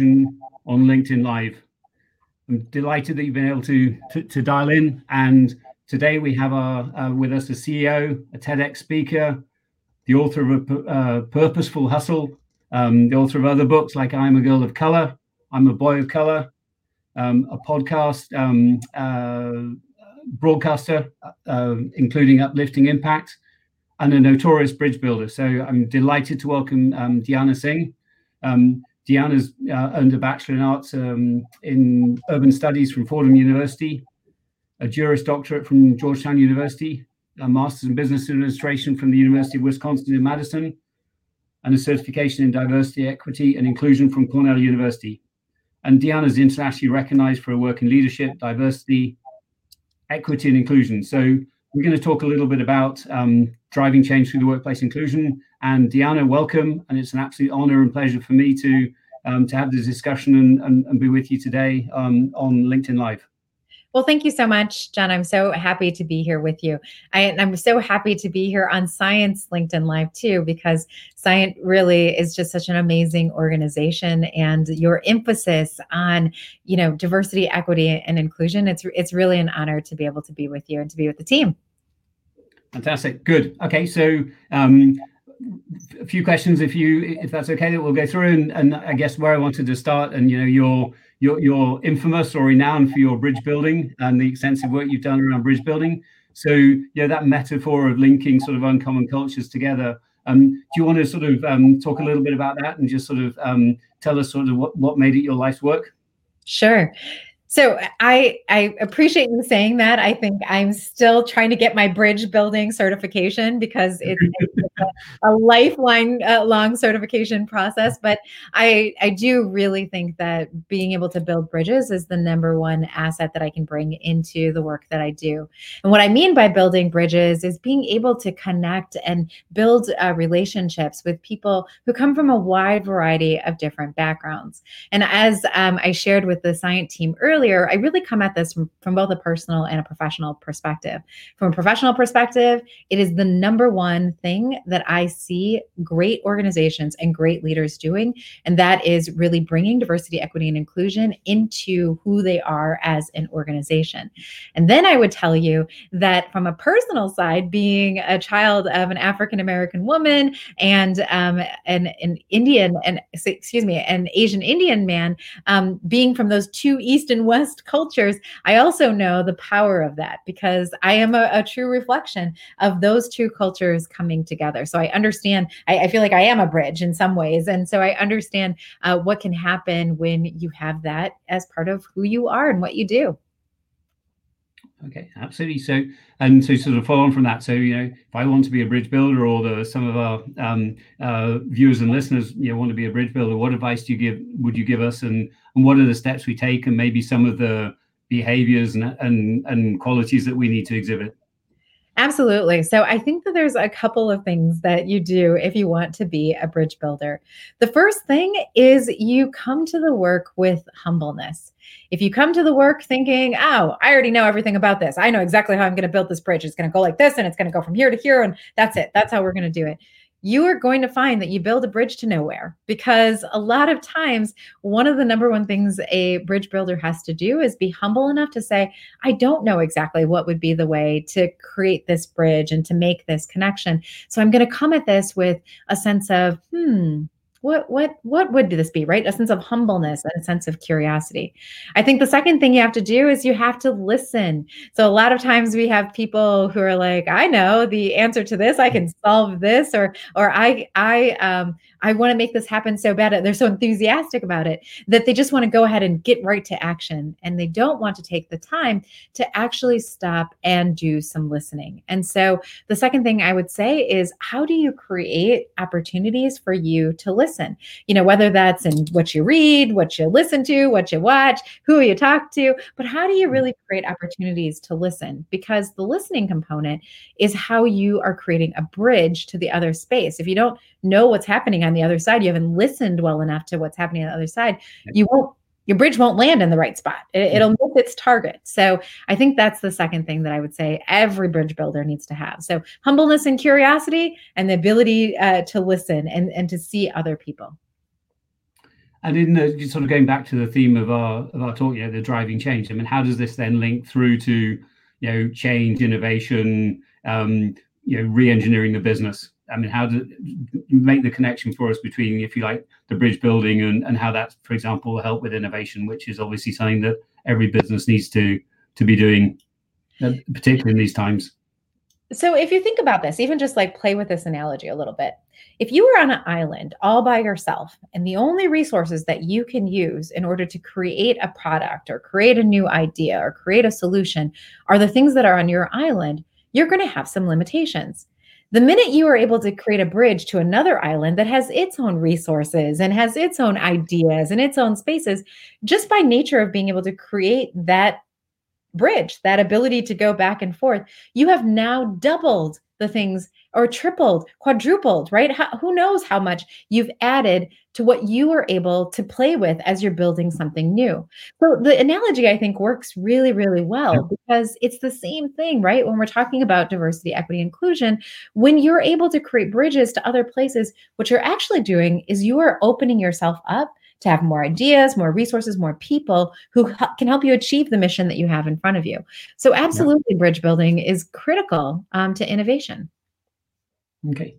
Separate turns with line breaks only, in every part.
on LinkedIn Live. I'm delighted that you've been able to, to, to dial in. And today we have our, uh, with us a CEO, a TEDx speaker, the author of a uh, Purposeful Hustle, um, the author of other books like I'm a Girl of Color, I'm a Boy of Color, um, a podcast um, uh, broadcaster, uh, including Uplifting Impact, and a notorious bridge builder. So I'm delighted to welcome um, Deanna Singh. Um, Deanna's uh, earned a Bachelor in Arts um, in Urban Studies from Fordham University, a Juris Doctorate from Georgetown University, a Master's in Business Administration from the University of Wisconsin in Madison, and a certification in Diversity, Equity, and Inclusion from Cornell University. And Dhyana is internationally recognized for her work in leadership, diversity, equity, and inclusion. So we're going to talk a little bit about um, driving change through the workplace inclusion. And Deanna, welcome. And it's an absolute honor and pleasure for me to um, to have this discussion and, and, and, be with you today um, on LinkedIn Live.
Well, thank you so much, John. I'm so happy to be here with you. I, am so happy to be here on Science LinkedIn Live too, because Science really is just such an amazing organization, and your emphasis on, you know, diversity, equity, and inclusion. It's it's really an honor to be able to be with you and to be with the team.
Fantastic. Good. Okay, so um, a few questions, if you if that's okay, that we'll go through, and, and I guess where I wanted to start, and you know, your you're, you're infamous or renowned for your bridge building and the extensive work you've done around bridge building. So, you know, that metaphor of linking sort of uncommon cultures together. Um, do you want to sort of um, talk a little bit about that and just sort of um, tell us sort of what, what made it your life's work?
Sure. So I I appreciate you saying that. I think I'm still trying to get my bridge building certification because it's, a, a, lifelong uh, long certification process. But I I do really think that being able to build bridges is the number one asset that I can bring into the work that I do. And what I mean by building bridges is being able to connect and build uh, relationships with people who come from a wide variety of different backgrounds. And as um, I shared with the science team earlier earlier, I really come at this from, from both a personal and a professional perspective. From a professional perspective, it is the number one thing that I see great organizations and great leaders doing. And that is really bringing diversity, equity, and inclusion into who they are as an organization. And then I would tell you that from a personal side, being a child of an African American woman and um, an, an Indian and excuse me, an Asian Indian man, um, being from those two East and West cultures, I also know the power of that because I am a, a true reflection of those two cultures coming together. So I understand, I, I, feel like I am a bridge in some ways. And so I understand uh, what can happen when you have that as part of who you are and what you do.
Okay, absolutely. So, and so sort of follow on from that. So, you know, if I want to be a bridge builder, or the some of our um, uh, viewers and listeners, you know, want to be a bridge builder, what advice do you give? Would you give us, and and what are the steps we take, and maybe some of the behaviors and and and qualities that we need to exhibit?
Absolutely. So I think that there's a couple of things that you do if you want to be a bridge builder. The first thing is you come to the work with humbleness. If you come to the work thinking, oh, I already know everything about this, I know exactly how I'm going to build this bridge. It's going to go like this and it's going to go from here to here. And that's it. That's how we're going to do it you are going to find that you build a bridge to nowhere because a lot of times one of the number one things a bridge builder has to do is be humble enough to say i don't know exactly what would be the way to create this bridge and to make this connection. So i'm going to come at this with a sense of hmm what what what would this be right? A sense of humbleness and a sense of curiosity. I think the second thing you have to do is you have to listen. So a lot of times we have people who are like i know the answer to this. I can solve this or or i i um I want to make this happen so bad. They're so enthusiastic about it that they just want to go ahead and get right to action. And they don't want to take the time to actually stop and do some listening. And so the second thing I would say is how do you create opportunities for you to listen? You know, whether that's in what you read, what you listen to, what you watch, who you talk to, but how do you mm. really create opportunities to listen? Because the listening component is how you are creating a bridge to the other space. If you don't know what's happening on the other side, you haven't listened well enough to what's happening on the other side, you won't your bridge won't land in the right spot. It, will miss its target. So I think that's the second thing that I would say every bridge builder needs to have. So humbleness and curiosity, and the ability uh, to listen and and to see other people.
and in the sort of going back to the theme of our of our talk, yeah, the driving change. I mean, how does this then link through to you know change, innovation, um, you know, re-engineering the business? I mean, how to make the connection for us between, if you like, the bridge building and, and how that, for example, will help with innovation, which is obviously something that every business needs to to be doing, uh, particularly in these times.
So if you think about this, even just like play with this analogy a little bit. If you were on an island all by yourself and the only resources that you can use in order to create a product or create a new idea or create a solution are the things that are on your island, you're going to have some limitations. The minute you are able to create a bridge to another island that has its own resources and has its own ideas and its own spaces, just by nature of being able to create that bridge, that ability to go back and forth, you have now doubled the things or tripled, quadrupled, right? How, who knows how much you've added to what you are able to play with as you're building something new. So the analogy I think works really, really well because it's the same thing, right? When we're talking about diversity, equity, inclusion, when you're able to create bridges to other places, what you're actually doing is you are opening yourself up to have more ideas, more resources, more people who can help you achieve the mission that you have in front of you. So, absolutely, yeah. bridge building is critical um, to innovation.
Okay,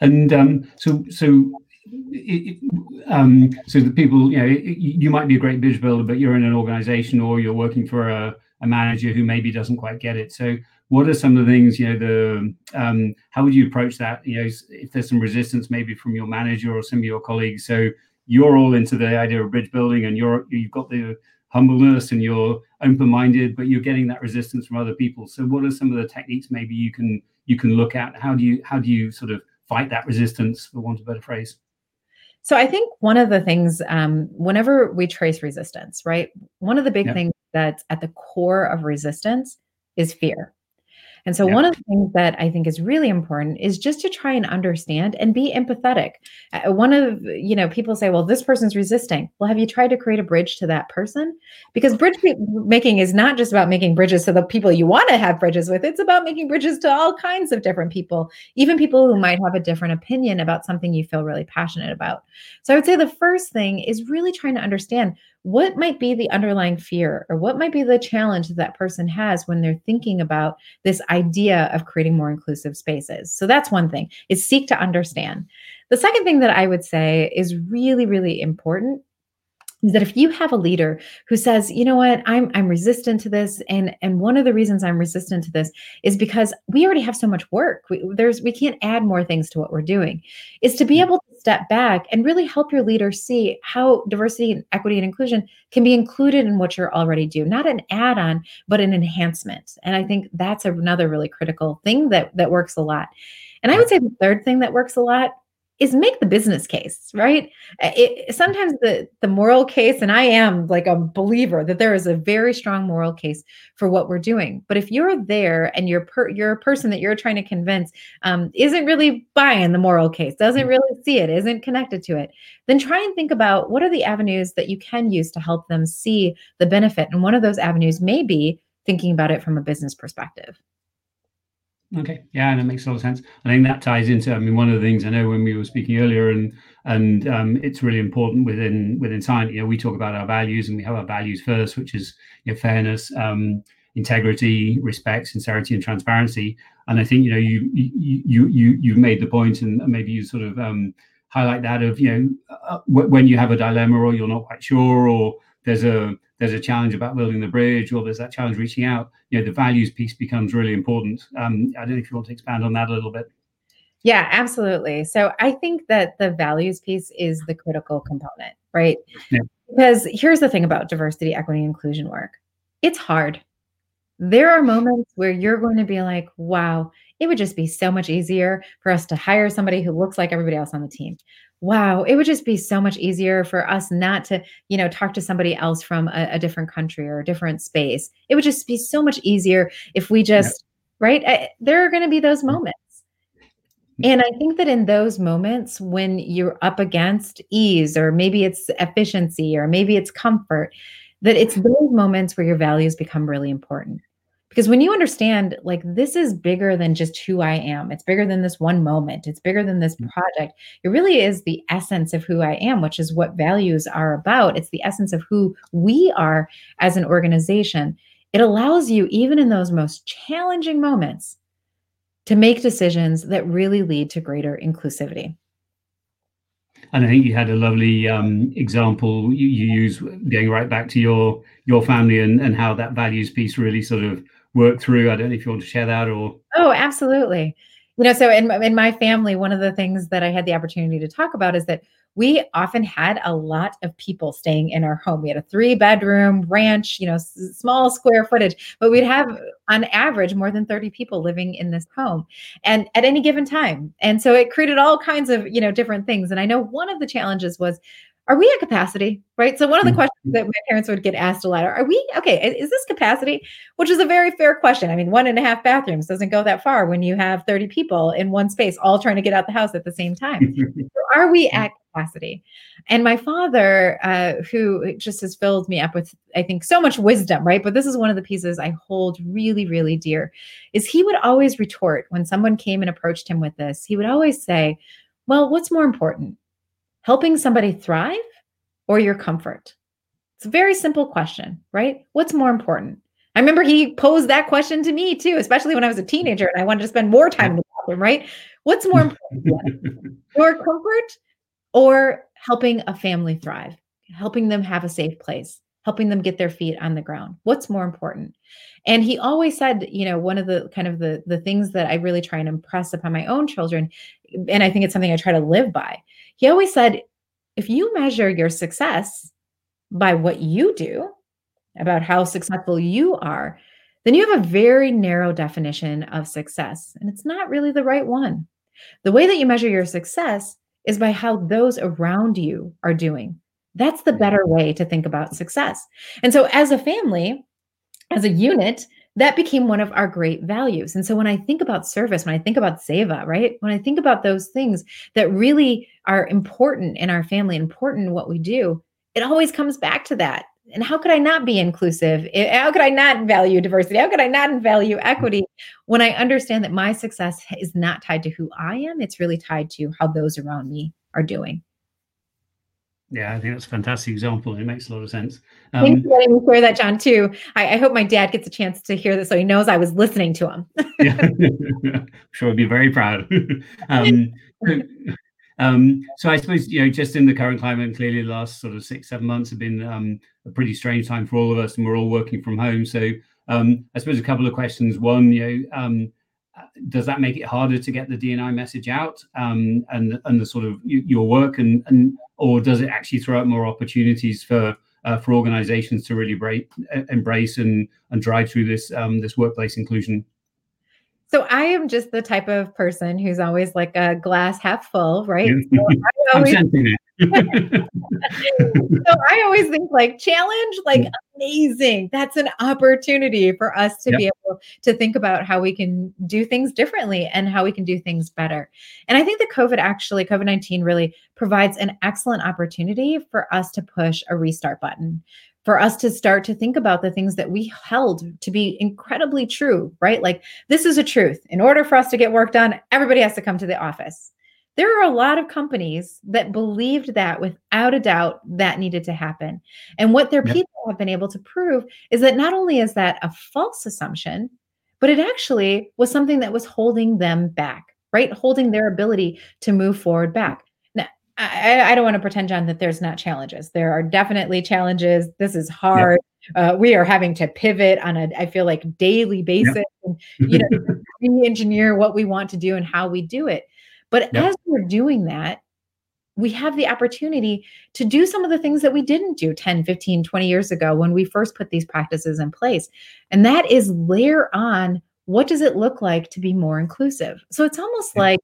and um, so so it, um, so the people you know you might be a great bridge builder, but you're in an organization or you're working for a, a manager who maybe doesn't quite get it. So what are some of the things you know the um, how would you approach that? You know if there's some resistance maybe from your manager or some of your colleagues. So you're all into the idea of bridge building and you're you've got the humbleness and you're open-minded but you're getting that resistance from other people. So what are some of the techniques maybe you can you can look at? How do you how do you sort of fight that resistance for want of a better phrase?
So i think one of the things um, whenever we trace resistance right one of the big yeah. things that's at the core of resistance is fear and so, yeah. one of the things that I think is really important is just to try and understand and be empathetic. Uh, one of, you know, people say, well, this person's resisting. Well, have you tried to create a bridge to that person? Because bridge making is not just about making bridges to the people you want to have bridges with, it's about making bridges to all kinds of different people, even people who might have a different opinion about something you feel really passionate about. So, I would say the first thing is really trying to understand what might be the underlying fear or what might be the challenge that that person has when they're thinking about this idea of creating more inclusive spaces? So that's one thing is seek to understand. The second thing that i would say is really really important is that if you have a leader who says you know what? I'm i'm resistant to this and and one of the reasons i'm resistant to this is because we already have so much work. We, there's we can't add more things to what we're doing. Is to be mm. able to step back and really help your leader see how diversity and equity and inclusion can be included in what you're already doing not an add-on but an enhancement. And i think that's another really critical thing that that works a lot. And i would say the third thing that works a lot is make the business case, right? It, sometimes the the moral case, and I am like a believer that there is a very strong moral case for what we're doing. But if you're there and you're per, you're a person that you're trying to convince um, isn't really buying the moral case, doesn't mm. really see it, isn't connected to it, then try and think about what are the avenues that you can use to help them see the benefit. And one of those avenues may be thinking about it from a business perspective.
Okay, yeah, and it makes a lot of sense. I think that ties into. I mean, one of the things I know when we were speaking earlier, and and um, it's really important within within science. You know, we talk about our values, and we have our values first, which is you know, fairness, um, integrity, respect, sincerity, and transparency. And I think you know you you you you you've made the point, and maybe you sort of um, highlight that of you know uh, when you have a dilemma or you're not quite sure, or there's a there's a challenge about building the bridge or there's that challenge reaching out. You know the values piece becomes really important. Um, i don't know if you want to expand on that a little bit.
Yeah absolutely. So i think that the values piece is the critical component right? Yeah. because here's the thing about diversity equity inclusion work. It's hard. There are moments where you're going to be like wow it would just be so much easier for us to hire somebody who looks like everybody else on the team. Wow it would just be so much easier for us not to you know talk to somebody else from a, a different country or a different space. It would just be so much easier if we just right? I, there are going to be those mm-hmm. moments. And I think that in those moments when you're up against ease, or maybe it's efficiency, or maybe it's comfort, that it's those moments where your values become really important Because when you understand, like, this is bigger than just who I am, it's bigger than this one moment, it's bigger than this mm. project. It really is the essence of who I am, which is what values are about. It's the essence of who we are as an organization. It allows you, even in those most challenging moments, to make decisions that really lead to greater inclusivity.
And I think you had a lovely um, example you, you use going right back to your your family and, and how that values piece really sort of work through? I don't know if you want to share that or.
Oh, absolutely. You know, so in, in my family, one of the things that I had the opportunity to talk about is that we often had a lot of people staying in our home. We had a three bedroom ranch, you know, s- small square footage, but we'd have on average more than 30 people living in this home and at any given time. And so it created all kinds of, you know, different things. And I know one of the challenges was are we at capacity? Right. So one of the mm-hmm. questions that my parents would get asked a lot are, are we okay? Is this capacity? Which is a very fair question. I mean, one and a half bathrooms doesn't go that far when you have 30 people in one space, all trying to get out the house at the same time. so are we at capacity? And my father, uh, who just has filled me up with, I think, so much wisdom, right? But this is one of the pieces I hold really, really dear, is he would always retort when someone came and approached him with this, he would always say, well, what's more important? Helping somebody thrive or your comfort? It's a very simple question, right? What's more important? I remember he posed that question to me too, especially when I was a teenager and I wanted to spend more time in the bathroom, right? What's more important? your comfort or helping a family thrive, helping them have a safe place, helping them get their feet on the ground? What's more important? And he always said, you know, one of the kind of the the things that I really try and impress upon my own children, and I think it's something I try to live by, he always said, if you measure your success by what you do, about how successful you are, then you have a very narrow definition of success. And it's not really the right one. The way that you measure your success is by how those around you are doing. That's the better way to think about success. And so, as a family, as a unit, that became one of our great values. And so when I think about service, when I think about Seva, right? When I think about those things that really are important in our family, important in what we do, it always comes back to that. And how could I not be inclusive? Eh, how could I not value diversity? How could I not value equity when I understand that my success is not tied to who I am? It's really tied to how those around me are doing.
Yeah, I think that's a fantastic example. It makes a lot of sense.
Um, Thanks for letting me share that, John. Too. I, I, hope my dad gets a chance to hear this, so he knows I was listening to him. yeah,
I'm sure he'll be very proud. um, um, so I suppose you know, just in the current climate, clearly the last sort of six, seven months have been um, a pretty strange time for all of us, and we're all working from home. So um, I suppose a couple of questions. One, you know um, does that make it harder to get the DNI message out um, and and the sort of your work and and or does it actually throw up more opportunities for uh, for organizations to really break, embrace and and drive through this um, this workplace inclusion?
So I am just the type of person who's always like a glass half full, right?
So always, sensing it.
so I always think like challenge, like amazing. That's an opportunity for us to yep. be able to think about how we can do things differently and how we can do things better. And I think that COVID actually, COVID 19 really provides an excellent opportunity for us to push a restart button for us to start to think about the things that we held to be incredibly true, right? Like, this is a truth. In order for us to get work done, everybody has to come to the office. There are a lot of companies that believed that without a doubt that needed to happen. And what their people have been able to prove is that not only is that a false assumption, but it actually was something that was holding them back, right? Holding their ability to move forward back. I, I don't want to pretend, John, that there's not challenges. There are definitely challenges. This is hard. Uh, we are having to pivot on a, I feel like, daily basis, and you know, re-engineer what we want to do and how we do it. But yep. as we're doing that, we have the opportunity to do some of the things that we didn't do 10, 15, 20 years ago when we first put these practices in place. And that is layer on what does it look like to be more inclusive? So it's almost like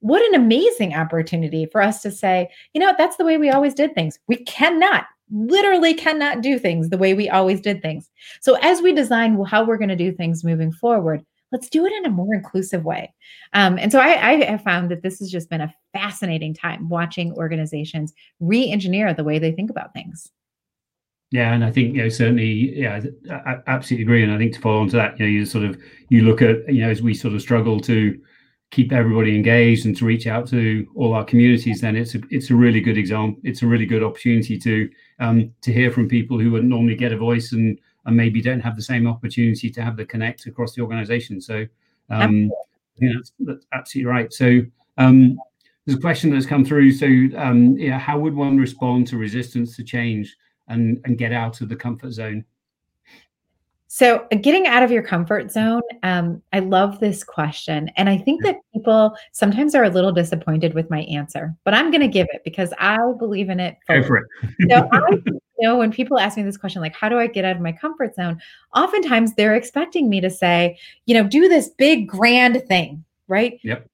what an amazing opportunity for us to say, you know, that's the way we always did things. We cannot, literally cannot do things the way we always did things. So as we design how we're going to do things moving forward, let's do it in a more inclusive way. Um, and so I, I have found that this has just been a fascinating time watching organizations re engineer the way they think about things.
Yeah, and I think you know certainly, yeah, I absolutely agree. And I think to follow on to that, you know, you sort of you look at you know as we sort of struggle to keep everybody engaged and to reach out to all our communities, then it's a it's a really good example. It's a really good opportunity to um, to hear from people who would normally get a voice and and maybe don't have the same opportunity to have the connect across the organization. So um, yeah, that's, that's absolutely right. So um, there's a question that's come through. So um, yeah, how would one respond to resistance to change? and and get out of the comfort zone
so getting out of your comfort zone um, i love this question and i think that people sometimes are a little disappointed with my answer but i'm going to give it because i believe in it
Go for it.
So I, you know when people ask me this question like how do i get out of my comfort zone? oftentimes they're expecting me to say you know do this big grand thing right?
Yep.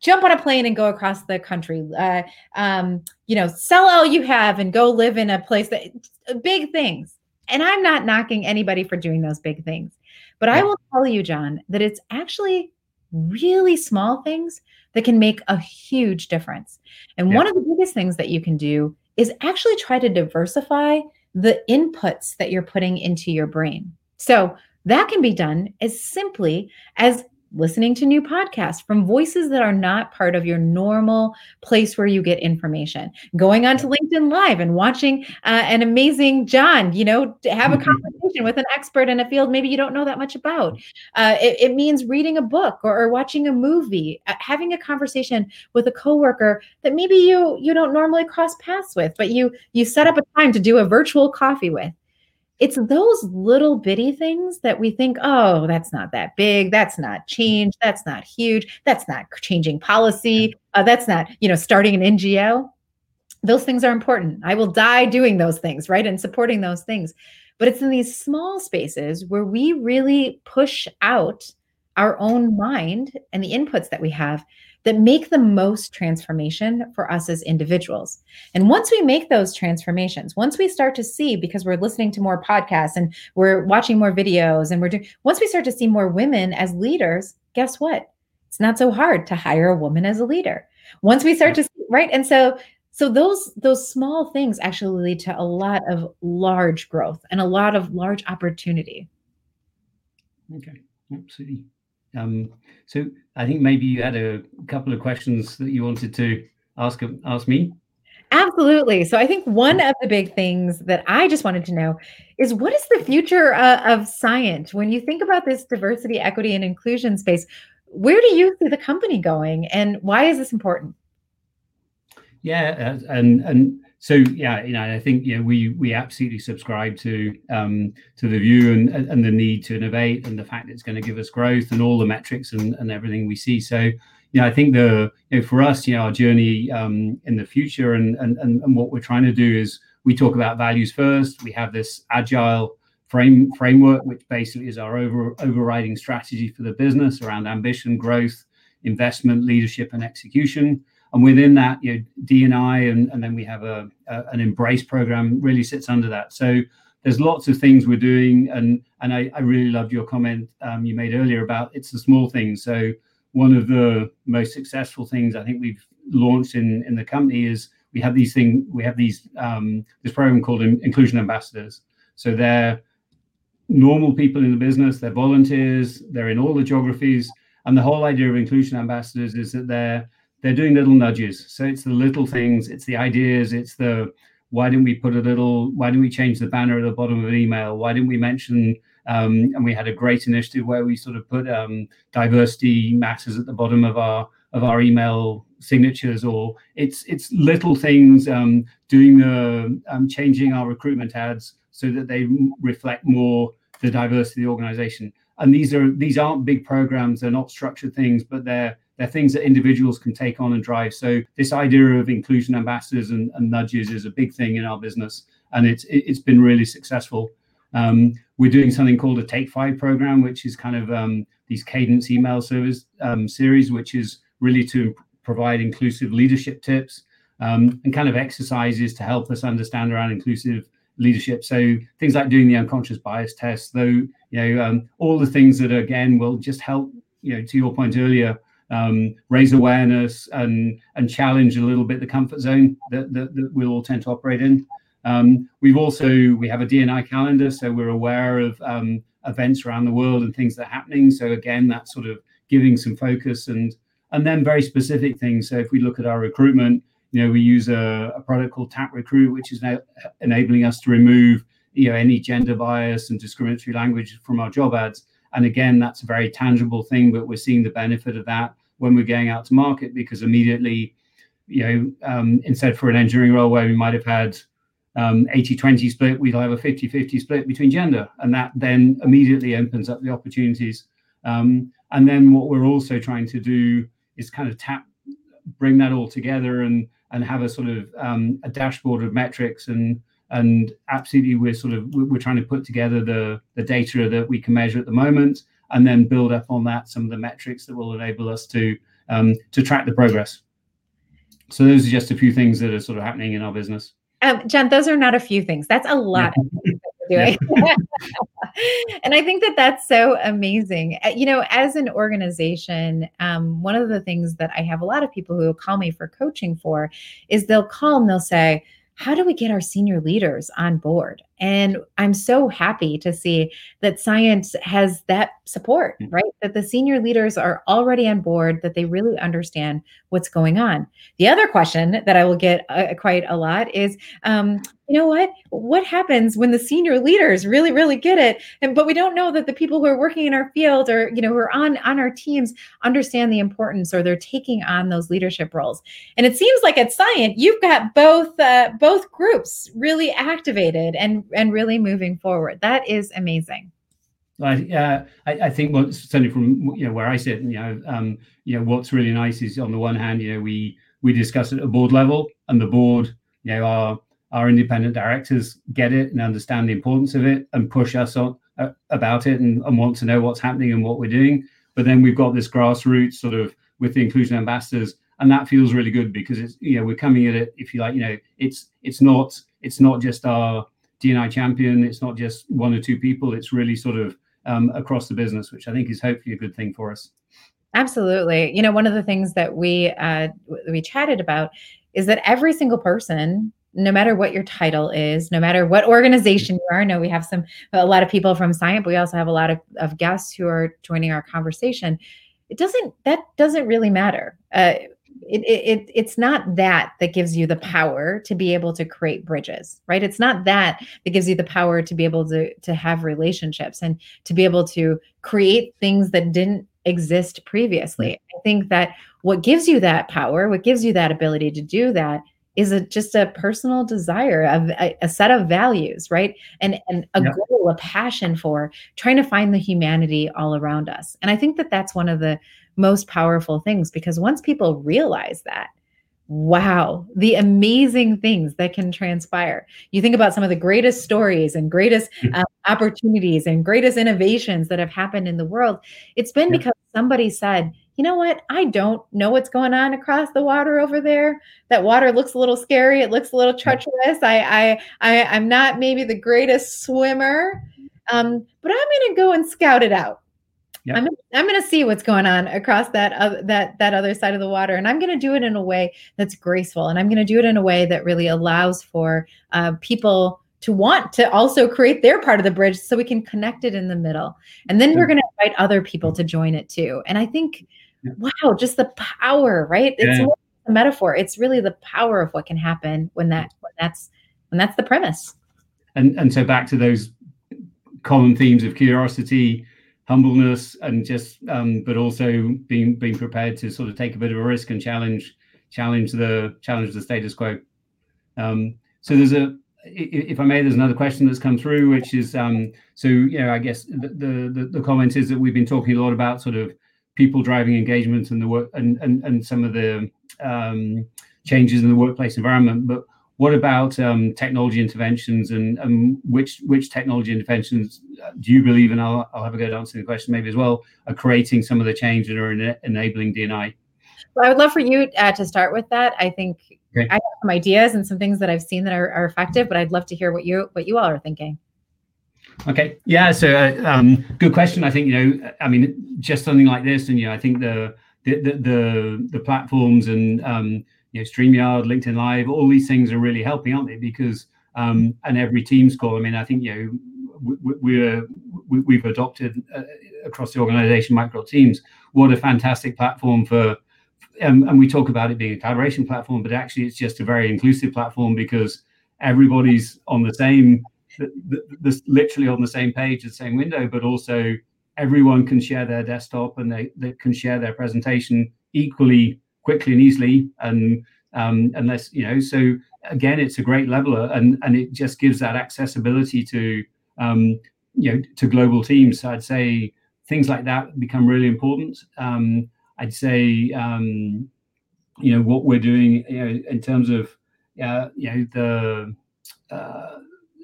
Jump on a plane and go across the country uh, um, you know sell all you have and go live in a place that big things and i'm not knocking anybody for doing those big things but yeah. i will tell you john that it's actually really small things that can make a huge difference and yeah. one of the biggest things that you can do is actually try to diversify the inputs that you're putting into your brain so that can be done as simply as listening to new podcasts from voices that are not part of your normal place where you get information. Going on to linkedin live and watching uh, an amazing john you know to have a mm-hmm. conversation with an expert in a field maybe you don't know that much about. Uh, it, it, means reading a book or, or watching a movie uh, having a conversation with a coworker that maybe you you don't normally cross paths with but you you set up a time to do a virtual coffee with it's those little bitty things that we think, oh, that's not that big. That's not change. That's not huge. That's not changing policy. Uh, that's not, you know, starting an NGO. Those things are important. I will die doing those things, right? And supporting those things. But it's in these small spaces where we really push out our own mind and the inputs that we have that make the most transformation for us as individuals. And once we make those transformations, once we start to see, because we're listening to more podcasts and we're watching more videos and we're doing, once we start to see more women as leaders, guess what? It's not so hard to hire a woman as a leader. Once we start to see, right? And so, so those those small things actually lead to a lot of large growth and a lot of large opportunity.
Okay, absolutely. Um, so I think maybe you had a couple of questions that you wanted to ask ask me.
Absolutely. So I think one of the big things that I just wanted to know is what is the future uh, of science? when you think about this diversity, equity, and inclusion space? Where do you see the company going, and why is this important?
Yeah, and and so yeah, you know, I think you know we we absolutely subscribe to um, to the view and and the need to innovate and the fact that it's going to give us growth and all the metrics and, and everything we see. So you know, I think the you know for us, you know, our journey um, in the future and, and and and what we're trying to do is we talk about values first. We have this agile frame framework, which basically is our over, overriding strategy for the business around ambition, growth, investment, leadership, and execution and within that, you know, DNI and, and then we have a, a, an embrace program really sits under that. So there's lots of things we're doing, and and I, I really loved your comment um, you made earlier about it's the small things. So one of the most successful things I think we've launched in in the company is we have these things we have these um, this program called inclusion ambassadors. So they're normal people in the business, they're volunteers, they're in all the geographies, and the whole idea of inclusion ambassadors is that they're they're doing little nudges. So it's the little things, it's the ideas, it's the why didn't we put a little, why didn't we change the banner at the bottom of an email? Why didn't we mention, um, and we had a great initiative where we sort of put um, diversity matters at the bottom of our of our email signatures or it's it's little things um, doing the um, changing our recruitment ads so that they reflect more the diversity of the organization and these are these aren't big programs they're not structured things but they're they're things that individuals can take on and drive. So this idea of inclusion ambassadors and, and nudges is a big thing in our business, and it's it's been really successful. Um, we're doing something called a Take Five program, which is kind of um, these cadence email service um, series, which is really to provide inclusive leadership tips um, and kind of exercises to help us understand around inclusive leadership. So things like doing the unconscious bias test, though, you know, um, all the things that again will just help, you know, to your point earlier, um, raise awareness and and challenge a little bit the comfort zone that, that, that we'll all tend to operate in. Um, we've also we have a DNI calendar, so we're aware of um, events around the world and things that are happening. So again, that's sort of giving some focus and and then very specific things. So if we look at our recruitment, you know, we use a, a product called TapRecruit, which is now enabling us to remove you know any gender bias and discriminatory language from our job ads. And again, that's a very tangible thing, but we're seeing the benefit of that when we're going out to market because immediately, you know, um, instead for an engineering role where we might have had um, 80-20 split, we'll have a 50-50 split between gender. And that then immediately opens up the opportunities. Um, and then what we're also trying to do is kind of tap, bring that all together and and have a sort of um, a dashboard of metrics and and absolutely we're sort of we're trying to put together the the data that we can measure at the moment and then build up on that some of the metrics that will enable us to um, to track the progress so those are just a few things that are sort of happening in our business
um, John, those are not a few things. That's a lot doing. and I think that that's so amazing. Uh, you know, as an organization, um, one of the things that I have a lot of people who call me for coaching for is they'll call and they'll say, how do we get our senior leaders on board? And I'm so happy to see that science has that support, mm. right? That the senior leaders are already on board, that they really understand what's going on. The other question that I will get uh, quite a lot is, um, you know what? What happens when the senior leaders really, really get it, and but we don't know that the people who are working in our field or you know who are on on our teams understand the importance or they're taking on those leadership roles. And it seems like at Scient, you've got both uh, both groups really activated and and really moving forward. That is amazing.
I, uh, I, I think certainly from you know where I sit, you know, um, you know, what's really nice is on the one hand, you know, we we discuss it at a board level, and the board, you know, our our independent directors get it and understand the importance of it and push us on uh, about it and, and want to know what's happening and what we're doing. But then we've got this grassroots sort of with the inclusion ambassadors, and that feels really good because it's you know we're coming at it if you like, you know, it's it's not it's not just our DNI champion. It's not just one or two people. It's really sort of um, across the business, which I think is hopefully a good thing for us.
Absolutely. You know, one of the things that we uh, we chatted about is that every single person no matter what your title is, no matter what organization you are. I know we have some a lot of people from Science, but we also have a lot of, of guests who are joining our conversation. It doesn't that doesn't really matter. Uh, it, it it's not that that gives you the power to be able to create bridges right? It's not that that gives you the power to be able to to have relationships and to be able to create things that didn't exist previously. I think that what gives you that power what gives you that ability to do that is a, just a personal desire of a, a, set of values right? And and a goal a passion for trying to find the humanity all around us. And i think that that's one of the most powerful things because once people realize that, wow, the amazing things that can transpire. You think about some of the greatest stories and greatest uh, opportunities and greatest innovations that have happened in the world. It's been yeah. because somebody said, you know what? I don't know what's going on across the water over there. That water looks a little scary. It looks a little treacherous. I, I, I I'm not maybe the greatest swimmer, um, but I'm going to go and scout it out. Yep. I'm I'm going to see what's going on across that uh, that that other side of the water, and I'm going to do it in a way that's graceful, and I'm going to do it in a way that really allows for uh, people to want to also create their part of the bridge, so we can connect it in the middle, and then we're going to invite other people to join it too. And I think, yeah. wow, just the power, right? It's yeah. a metaphor. It's really the power of what can happen when that when that's when that's the premise.
And and so back to those common themes of curiosity humbleness and just um, but also being being prepared to sort of take a bit of a risk and challenge challenge the challenge the status quo. Um, so there's a if i may there's another question that's come through which is um, so you know i guess the, the the comment is that we've been talking a lot about sort of people driving engagement and the work and and, and some of the um, changes in the workplace environment but what about um, technology interventions and, and which which technology interventions uh, do you believe, and I'll, I'll have a go at answering the question maybe as well, are creating some of the change and are en- enabling DNI?
Well, I would love for you uh, to start with that. I think okay. I have some ideas and some things that I've seen that are, are, effective, but I'd love to hear what you what you all are thinking.
Okay, yeah. So, uh, um, good question. I think you know, I mean, just something like this, and you know, I think the the the the, the platforms and um, you know, StreamYard, LinkedIn Live, all these things are really helping, aren't they? Because um, and every Teams call. I mean, I think you know we're we, have adopted uh, across the organization Microsoft Teams. What a fantastic platform for. Um, and we talk about it being a collaboration platform, but actually it's just a very inclusive platform because everybody's on the same, the, the, literally on the same page, the same window, but also everyone can share their desktop and they, they can share their presentation equally quickly and easily and um, unless you know so again it's a great leveler and and it just gives that accessibility to um, you know to global teams. So i'd say things like that become really important. Um, i'd say um, you know what we're doing you know in terms of uh, you know the uh,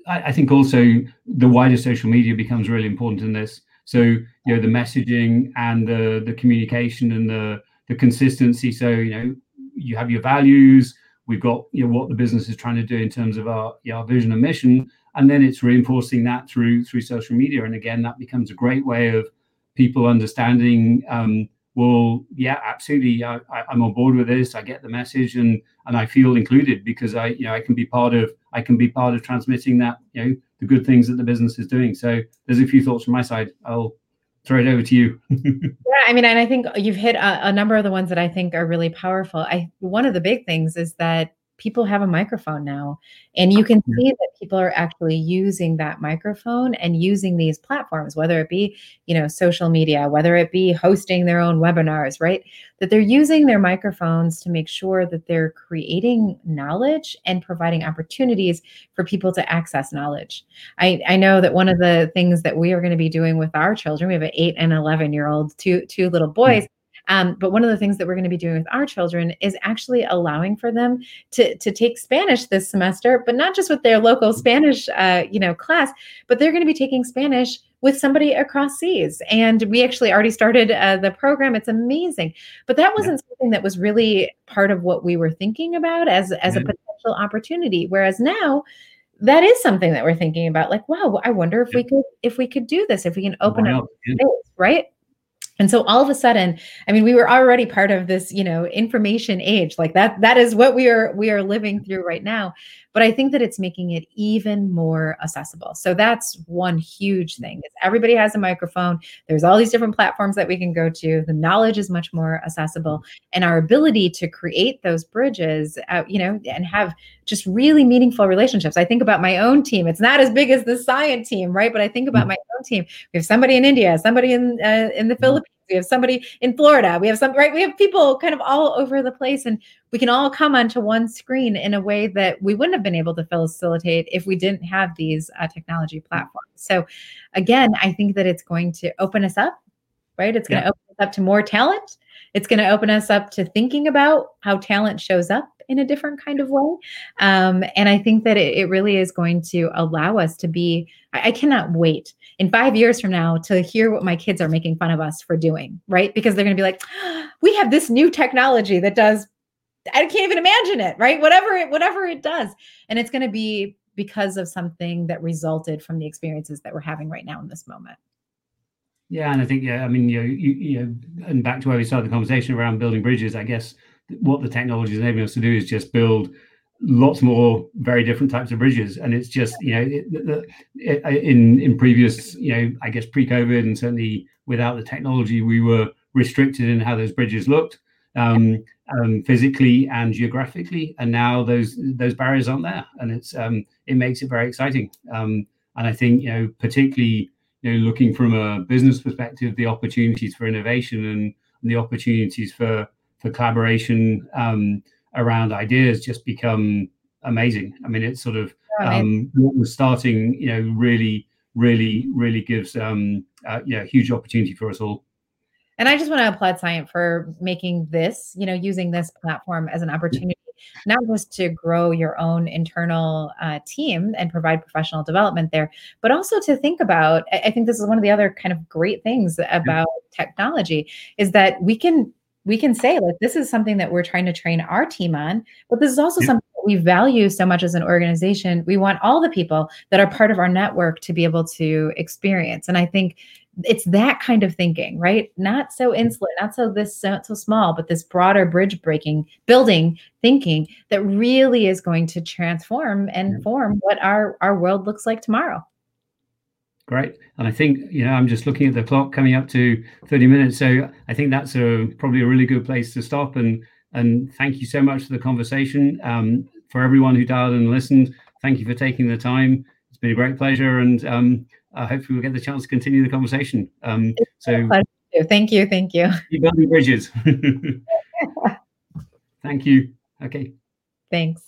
I, I think also the wider social media becomes really important in this. So you know the messaging and the the communication and the the consistency. So you know you have your values. We've got you know what the business is trying to do in terms of our you know, our vision and mission, and then it's reinforcing that through through social media. And again, that becomes a great way of people understanding. Um, well, yeah, absolutely. I, am on board with this. I get the message, and and I feel included because I, you know, I can be part of. I can be part of transmitting that, you know, the good things that the business is doing. So there's a few thoughts from my side. I'll throw it over to you.
yeah, I mean, and I think you've hit a, a, number of the ones that I think are really powerful. I one of the big things is that people have a microphone now and you can see that people are actually using that microphone and using these platforms whether it be you know social media whether it be hosting their own webinars right? That they're using their microphones to make sure that they're creating knowledge and providing opportunities for people to access knowledge. I i know that one of the things that we are going to be doing with our children we have an 8 and 11 year old two two little boys mm-hmm um, but one of the things that we're going to be doing with our children is actually allowing for them to, to take Spanish this semester, but not just with their local Spanish, uh, you know, class, but they're going to be taking Spanish with somebody across seas. And we actually already started uh, the program. It's amazing. But that wasn't yeah. something that was really part of what we were thinking about as, as a potential opportunity. Whereas now, that is something that we're thinking about like wow i wonder if yeah. we could if we could do this if we can open up space, right and so all of a sudden i mean we were already part of this you know information age like that that is what we are we are living through right now but i think that it's making it even more accessible. So that's one huge thing is everybody has a microphone. There's all these different platforms that we can go to. The knowledge is much more accessible. And our ability to create those bridges uh, you know and have just really meaningful relationships. I think about my own team. It's not as big as the science team right? But i think about mm. my own team. We have somebody in india somebody in uh, in the mm. philippines we have somebody in Florida. We have some right. We have people kind of all over the place, and we can all come onto one screen in a way that we wouldn't have been able to facilitate if we didn't have these uh, technology platforms. So, again, I think that it's going to open us up. Right, it's going to open us up to more talent. It's going to open us up to thinking about how talent shows up in a different kind of way. Um, and I think that it, it, really is going to allow us to be, I, I, cannot wait in five years from now to hear what my kids are making fun of us for doing, right? Because they're going to be like, we have this new technology that does, I can't even imagine it, right? Whatever it, whatever it does. And it's going to be because of something that resulted from the experiences that we're having right now in this moment.
Yeah, and I think yeah, I mean you know, you, you know, and back to where we started the conversation around building bridges. I guess what the technology is enabling us to do is just build lots more very different types of bridges. And it's just you know it, it, in in previous you know i guess pre-covid and certainly without the technology we were restricted in how those bridges looked um, um, physically and geographically. And now those those barriers aren't there. And it's um, it makes it very exciting. Um, and i think you know particularly you know looking from a business perspective the opportunities for innovation and the opportunities for for collaboration um, around ideas just become amazing. I mean, it's sort of um, what was starting, you know, really, really, really gives um, uh, yeah, huge opportunity for us all.
And I just want to applaud Science for making this, you know, using this platform as an opportunity, not just to grow your own internal uh, team and provide professional development there, but also to think about. I think this is one of the other kind of great things about technology is that we can we can say like this is something that we're trying to train our team on but this is also yeah. something that we value so much as an organization we want all the people that are part of our network to be able to experience and i think it's that kind of thinking, right? Not so insular, not so this so, so small, but this broader bridge breaking, building thinking that really is going to transform and form what our our world looks like tomorrow.
Great. And I think, you know, I'm just looking at the clock coming up to 30 minutes. So I think that's a probably a really good place to stop. And and thank you so much for the conversation. Um, for everyone who dialed and listened, thank you for taking the time. It's been a great pleasure. And um, uh, hopefully we'll get the chance to continue the conversation. Um, so
thank you. Thank you.
Keep building bridges. thank you. Okay.
Thanks.